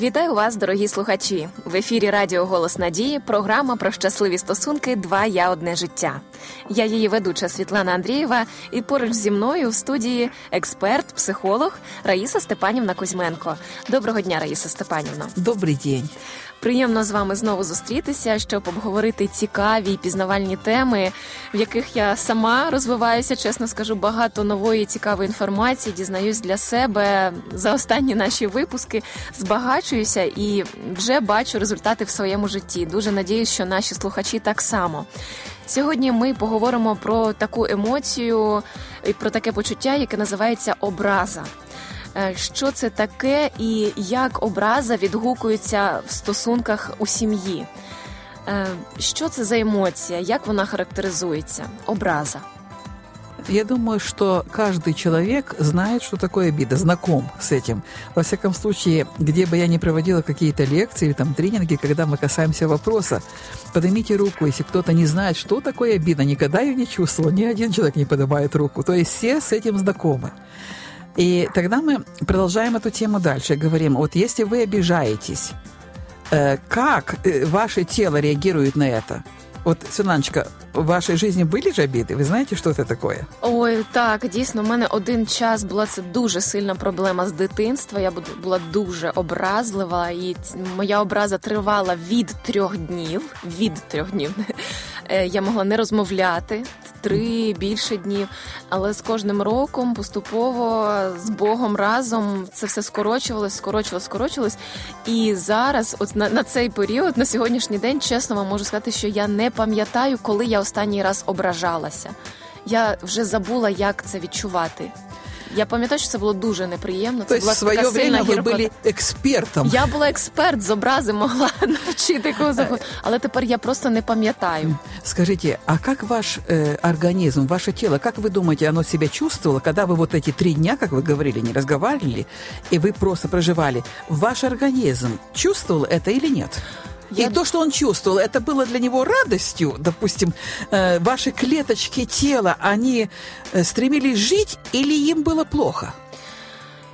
Вітаю вас, дорогі слухачі. В ефірі Радіо Голос Надії. Програма про щасливі стосунки Два я одне життя. Я її ведуча Світлана Андрієва, і поруч зі мною в студії експерт, психолог Раїса Степанівна Кузьменко. Доброго дня, Раїса Степанівна. Добрий день. Приємно з вами знову зустрітися, щоб обговорити цікаві пізнавальні теми, в яких я сама розвиваюся. Чесно скажу, багато нової цікавої інформації дізнаюсь для себе за останні наші випуски. Збагачуюся і вже бачу результати в своєму житті. Дуже надіюсь, що наші слухачі так само. Сьогодні ми поговоримо про таку емоцію і про таке почуття, яке називається образа. Е, що це таке і як образа відгукується в стосунках у сім'ї? Е, що це за емоція? Як вона характеризується? Образа. Я думаю, что каждый человек знает, что такое обида, знаком с этим. Во всяком случае, где бы я ни проводила какие-то лекции или там тренинги, когда мы касаемся вопроса, поднимите руку, если кто-то не знает, что такое обида, никогда ее не чувствовал, ни один человек не поднимает руку. То есть все с этим знакомы. И тогда мы продолжаем эту тему дальше. Говорим, вот если вы обижаетесь, э, как э, ваше тело реагирует на это? Вот, Светланочка, в вашій житті були ж обіди? Ви знаєте, що це таке? Ой, так, дійсно, у мене один час була це дуже сильна проблема з дитинства. Я була дуже образлива, і моя образа тривала від трьох днів. Від трьох днів е, я могла не розмовляти три більше днів. Але з кожним роком поступово з Богом разом це все скорочувалось, скорочувалось, скорочувалось. І зараз, от на, на цей період, на сьогоднішній день, чесно вам можу сказати, що я не пам'ятаю, коли я останній раз ображалася. Я вже забула, як це відчувати. Я пам'ятаю, що це було дуже неприємно. Це То була в своє така время ви були експертом. Я була експерт з образи, могла навчити кого захочу, але тепер я просто не пам'ятаю. Скажите, а как ваш э, организм, ваше тело, как вы думаете, оно себя чувствовало, когда вы вот эти три дня, как вы говорили, не разговаривали, и вы просто проживали? Ваш организм чувствовал это или нет? Я... И то, что он чувствовал, это было для него радостью. Допустим, э, ваши клеточки тела, они э, стремились жить или им было плохо?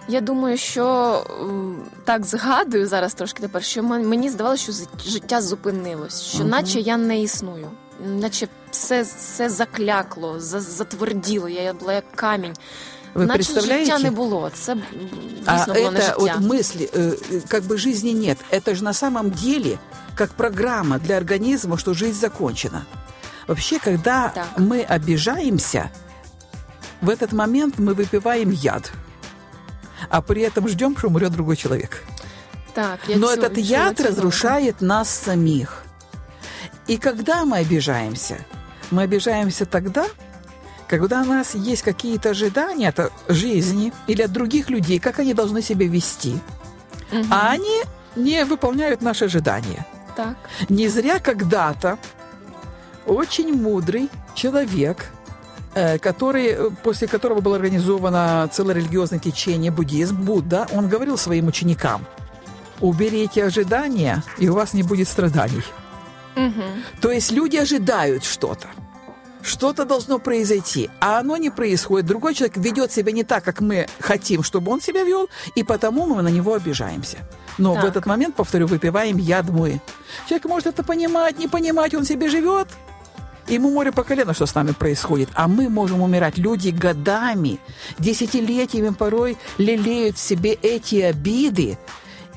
Я думаю, що так згадую зараз трошки тепер, що мені здавалося, що життя зупинилось, що угу. наче я не існую, наче все все заклякло, затверділо, я була як камінь. Вы Наче представляете? життя не було. Це а було не это життя. вот мысли, э, как бы жизни нет. Это же на самом деле как программа для организма, что жизнь закончена. Вообще, когда так. мы обижаемся, в этот момент мы выпиваем яд, а при этом ждем, что умрет другой человек. Так, Но этот яд разрушает нас самих. И когда мы обижаемся? Мы обижаемся тогда, когда у нас есть какие-то ожидания от жизни или от других людей, как они должны себя вести, угу. а они не выполняют наши ожидания. Так. Не зря когда-то очень мудрый человек, э, который, после которого было организовано целое религиозное течение буддизм, Будда, он говорил своим ученикам, уберите ожидания, и у вас не будет страданий. Угу. То есть люди ожидают что-то. Что-то должно произойти, а оно не происходит. Другой человек ведет себя не так, как мы хотим, чтобы он себя вел, и потому мы на него обижаемся. Но так. в этот момент, повторю, выпиваем яд мы. Человек может это понимать, не понимать, он себе живет. Ему море по колено, что с нами происходит. А мы можем умирать. Люди годами, десятилетиями порой лелеют в себе эти обиды,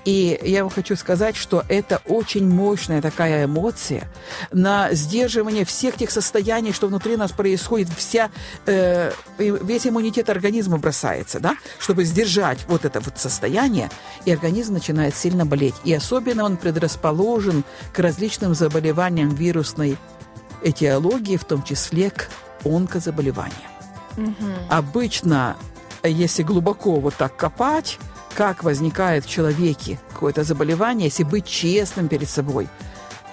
и я вам хочу сказать, что это очень мощная такая эмоция на сдерживание всех тех состояний, что внутри нас происходит, вся, э, весь иммунитет организма бросается, да, чтобы сдержать вот это вот состояние, и организм начинает сильно болеть. И особенно он предрасположен к различным заболеваниям вирусной этиологии, в том числе к онкозаболеваниям. Угу. Обычно, если глубоко вот так копать, как возникает в человеке какое-то заболевание, если быть честным перед собой,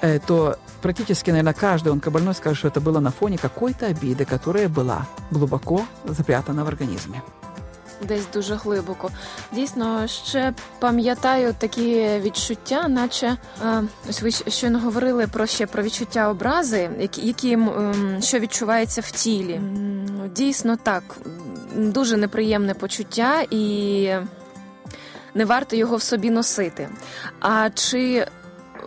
э, то практически, наверное, каждый онкобольной скажет, что это было на фоне какой-то обиды, которая была глубоко запрятана в организме. Десь дуже глибоко. Дійсно, ще пам'ятаю такі відчуття, наче е, ось ви щойно говорили про ще про відчуття образи, які, які що відчувається в тілі. Дійсно так, дуже неприємне почуття і не варто його в собі носити. А чи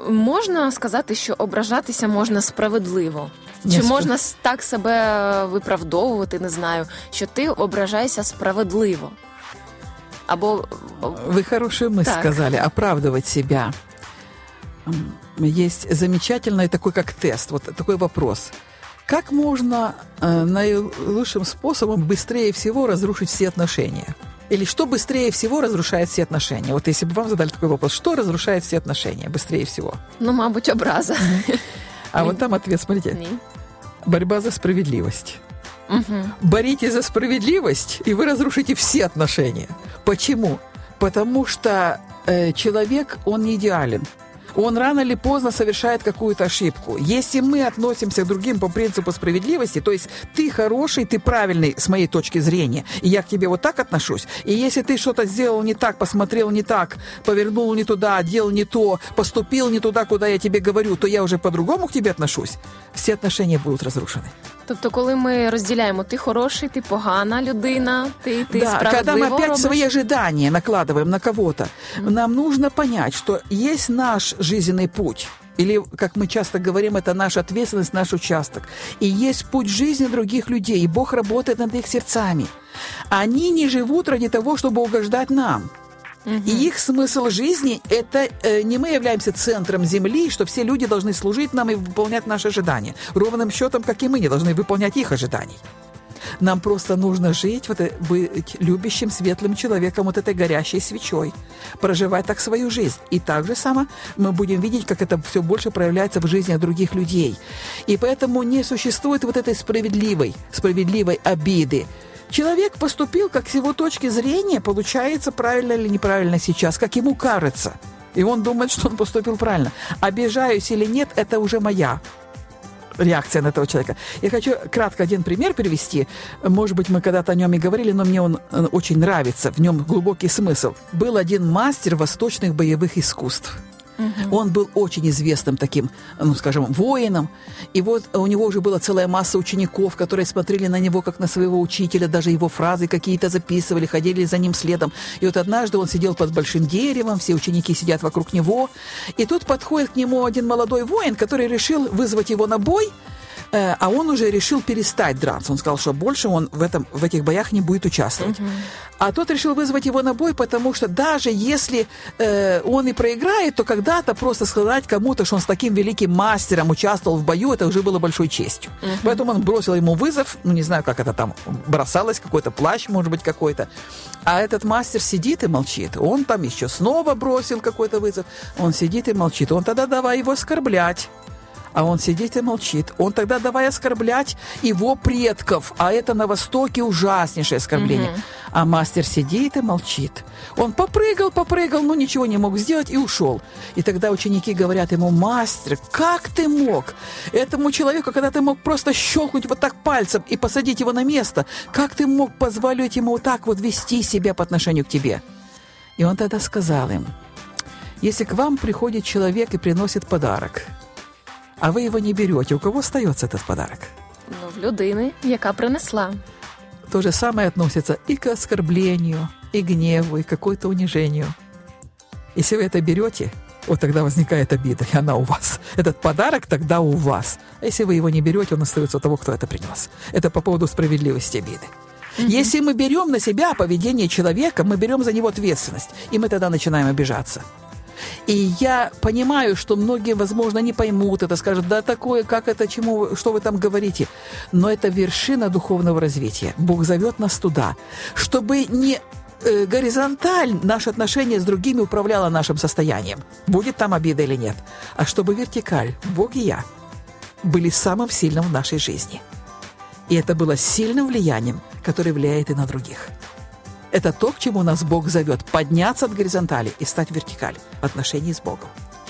можна сказати, що ображатися можна справедливо? Чи Ні, можна с- так себе виправдовувати, не знаю, що ти ображаєшся справедливо? Або Вы хорошую мысль Так. сказали, оправдывать себя. М, Есть замечательный такой, как тест, вот такой вопрос. Как можно э, наилучшим способом быстрее всего разрушить все отношения? Или что быстрее всего разрушает все отношения? Вот если бы вам задали такой вопрос, что разрушает все отношения быстрее всего? ну, мабуть, образа. А вот там ответ, смотрите, борьба за справедливость. Угу. боритесь за справедливость, и вы разрушите все отношения. Почему? Потому что э, человек, он не идеален. Он рано или поздно совершает какую-то ошибку. Если мы относимся к другим по принципу справедливости, то есть ты хороший, ты правильный с моей точки зрения, и я к тебе вот так отношусь, и если ты что-то сделал не так, посмотрел не так, повернул не туда, делал не то, поступил не туда, куда я тебе говорю, то я уже по-другому к тебе отношусь, все отношения будут разрушены. Тобто, коли ми розділяємо ти хороший, ти погана людина, ти, ти да, когда справедливо мы опять робиш. свои ожидания накладываем на кого-то, нам нужно понять, что есть наш жизненный путь. Или, как мы часто говорим, это наша ответственность, наш участок. И есть путь жизни других людей, и Бог работает над их сердцами. Они не живут ради того, чтобы угождать нам. И их смысл жизни – это э, не мы являемся центром Земли, что все люди должны служить нам и выполнять наши ожидания. Ровным счетом, как и мы не должны выполнять их ожиданий. Нам просто нужно жить, вот, э, быть любящим, светлым человеком, вот этой горящей свечой, проживать так свою жизнь. И так же само мы будем видеть, как это все больше проявляется в жизни других людей. И поэтому не существует вот этой справедливой, справедливой обиды. Человек поступил, как с его точки зрения, получается, правильно или неправильно сейчас, как ему кажется. И он думает, что он поступил правильно. Обижаюсь или нет, это уже моя реакция на этого человека. Я хочу кратко один пример привести. Может быть, мы когда-то о нем и говорили, но мне он э, очень нравится, в нем глубокий смысл. Был один мастер восточных боевых искусств. Он был очень известным таким, ну, скажем, воином. И вот у него уже была целая масса учеников, которые смотрели на него как на своего учителя, даже его фразы какие-то записывали, ходили за ним следом. И вот однажды он сидел под большим деревом, все ученики сидят вокруг него. И тут подходит к нему один молодой воин, который решил вызвать его на бой, э, а он уже решил перестать драться. Он сказал, что больше он в, этом, в этих боях не будет участвовать. А тот решил вызвать его на бой, потому что даже если э, он и проиграет, то когда-то просто сказать кому-то, что он с таким великим мастером участвовал в бою, это уже было большой честью. Поэтому он бросил ему вызов, ну не знаю, как это там бросалось, какой-то плащ, может быть, какой-то. А этот мастер сидит и молчит. Он там еще снова бросил какой-то вызов. Он сидит и молчит. Он тогда давай его оскорблять. А он сидит и молчит. Он тогда давай оскорблять его предков. А это на Востоке ужаснейшее оскорбление. А мастер сидит и молчит. Он попрыгал, попрыгал, но ничего не мог сделать и ушел. И тогда ученики говорят ему, мастер, как ты мог? Этому человеку, когда ты мог просто щелкнуть вот так пальцем и посадить его на место, как ты мог позволить ему вот так вот вести себя по отношению к тебе? И он тогда сказал им, если к вам приходит человек и приносит подарок, а вы его не берете, у кого остается этот подарок? Ну, в людини, яка принесла. То же самое относится и к оскорблению, и гневу, и к какой-то унижению. Если вы это берете, вот тогда возникает обида, и она у вас. Этот подарок тогда у вас. А если вы его не берете, он остается у того, кто это принес. Это по поводу справедливости обиды. Если мы берем на себя поведение человека, мы берем за него ответственность, и мы тогда начинаем обижаться. И я понимаю, что многие, возможно, не поймут это, скажут, да такое, как это, чему, что вы там говорите. Но это вершина духовного развития. Бог зовет нас туда, чтобы не э, горизонталь наше отношение с другими управляло нашим состоянием. Будет там обида или нет. А чтобы вертикаль, Бог и я, были самым сильным в нашей жизни. И это было сильным влиянием, которое влияет и на других. Это то, к чему нас Бог зовет – подняться от горизонтали и стать в вертикаль в отношении с Богом.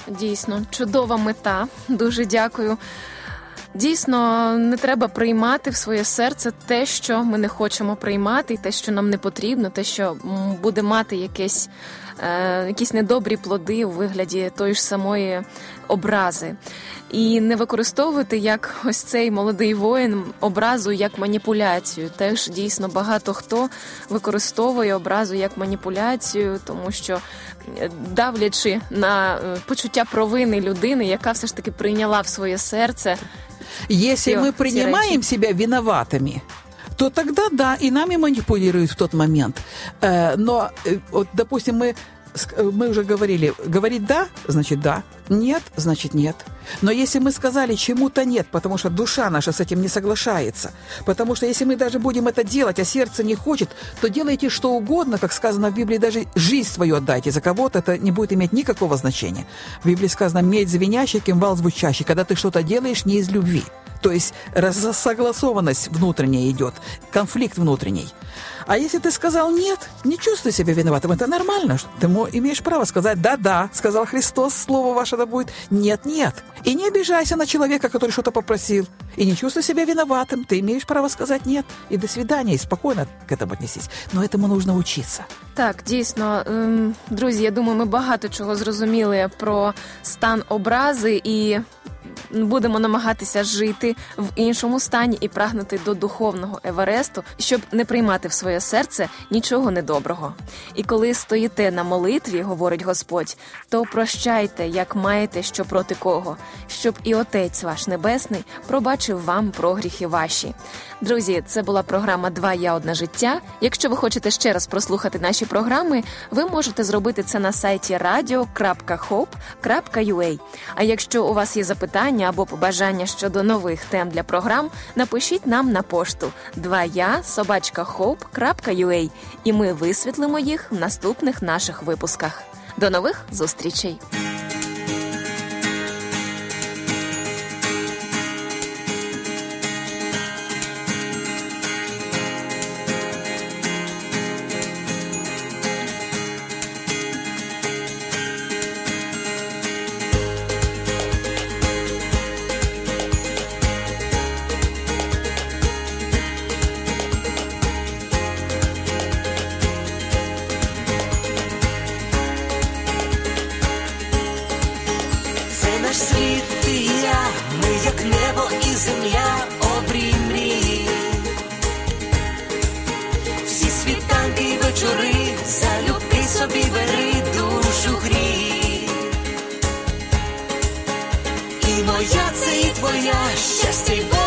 Дійсно, чудова мета. Дуже дякую. Дійсно, не треба приймати в своє серце те, що ми не хочемо приймати, і те, що нам не потрібно, те, що буде мати якесь. Е, якісь недобрі плоди у вигляді тої ж самої образи, і не використовувати як ось цей молодий воїн образу як маніпуляцію. Теж дійсно багато хто використовує образу як маніпуляцію, тому що е, давлячи на е, почуття провини людини, яка все ж таки прийняла в своє серце. Если мы принимаем себя виноватыми, то тогда да, и нами манипулируют в тот момент. Э, но, э, вот, допустим, мы э, мы уже говорили, говорить да, значит да, нет, значит нет. Но если мы сказали чему-то нет, потому что душа наша с этим не соглашается, потому что если мы даже будем это делать, а сердце не хочет, то делайте что угодно, как сказано в Библии, даже жизнь свою отдайте за кого-то, это не будет иметь никакого значения. В Библии сказано «медь звенящий, кимвал звучащий», когда ты что-то делаешь не из любви. То есть согласованность внутренняя идет, конфликт внутренний. А если ты сказал нет, не чувствуй себя виноватым, это нормально. Ты имеешь право сказать «да-да», сказал Христос, слово ваше да будет, «нет-нет». И не обижайся на человека, который что-то попросил. И не чувствуй себя виноватым. Ты имеешь право сказать «нет» и «до свидания», и спокойно к этому отнесись. Но этому нужно учиться. Так, дійсно, друзі, я думаю, ми багато чого зрозуміли про стан образи і будемо намагатися жити в іншому стані і прагнути до духовного Евересту, щоб не приймати в своє серце нічого недоброго. І коли стоїте на молитві, говорить Господь, то прощайте, як маєте що проти кого, щоб і Отець ваш Небесний пробачив вам прогріхи ваші. Друзі, це була програма Два я одне життя. Якщо ви хочете ще раз прослухати наші програми, ви можете зробити це на сайті radio.hope.ua. А якщо у вас є запитання або побажання щодо нових тем для програм, напишіть нам на пошту 2я собачка hope.ua і ми висвітлимо їх в наступних наших випусках. До нових зустрічей! наш світ ти і я, ми як небо і земля обрій мрії, всі світанки й вечори, залюбки собі бери душу грій, і моя це і твоя щастя. й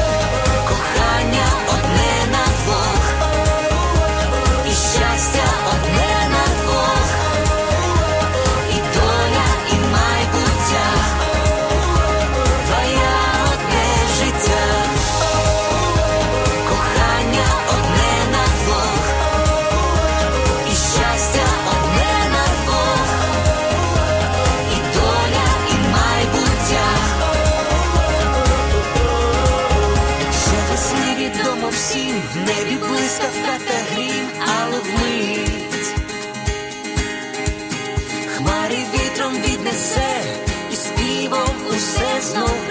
небі блискавка та грім, але вмить. Хмари вітром віднесе і співом усе знов